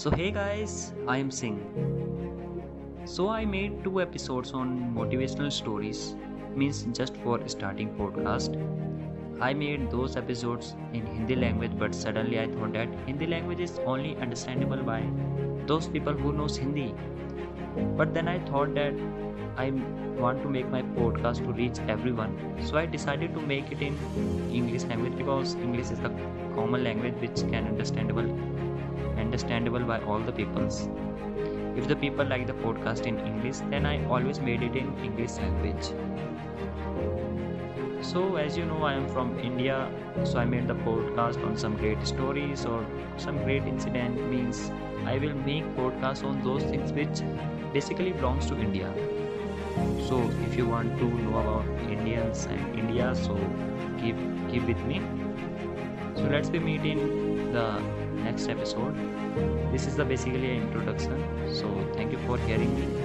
So, hey guys, I am Singh. So, I made two episodes on motivational stories, means just for starting podcast. I made those episodes in Hindi language, but suddenly I thought that Hindi language is only understandable by those people who knows Hindi. But then I thought that I want to make my podcast to reach everyone, so I decided to make it in English language because English is the common language which can understandable understandable by all the peoples. If the people like the podcast in English, then I always made it in English language. So, as you know, I am from India, so I made the podcast on some great stories or some great incident. Means I will make podcast on those things which basically belongs to India. So, if you want to know about Indians and India, so keep keep with me. So let's be meeting the next episode. This is the basically introduction. So thank you for hearing me.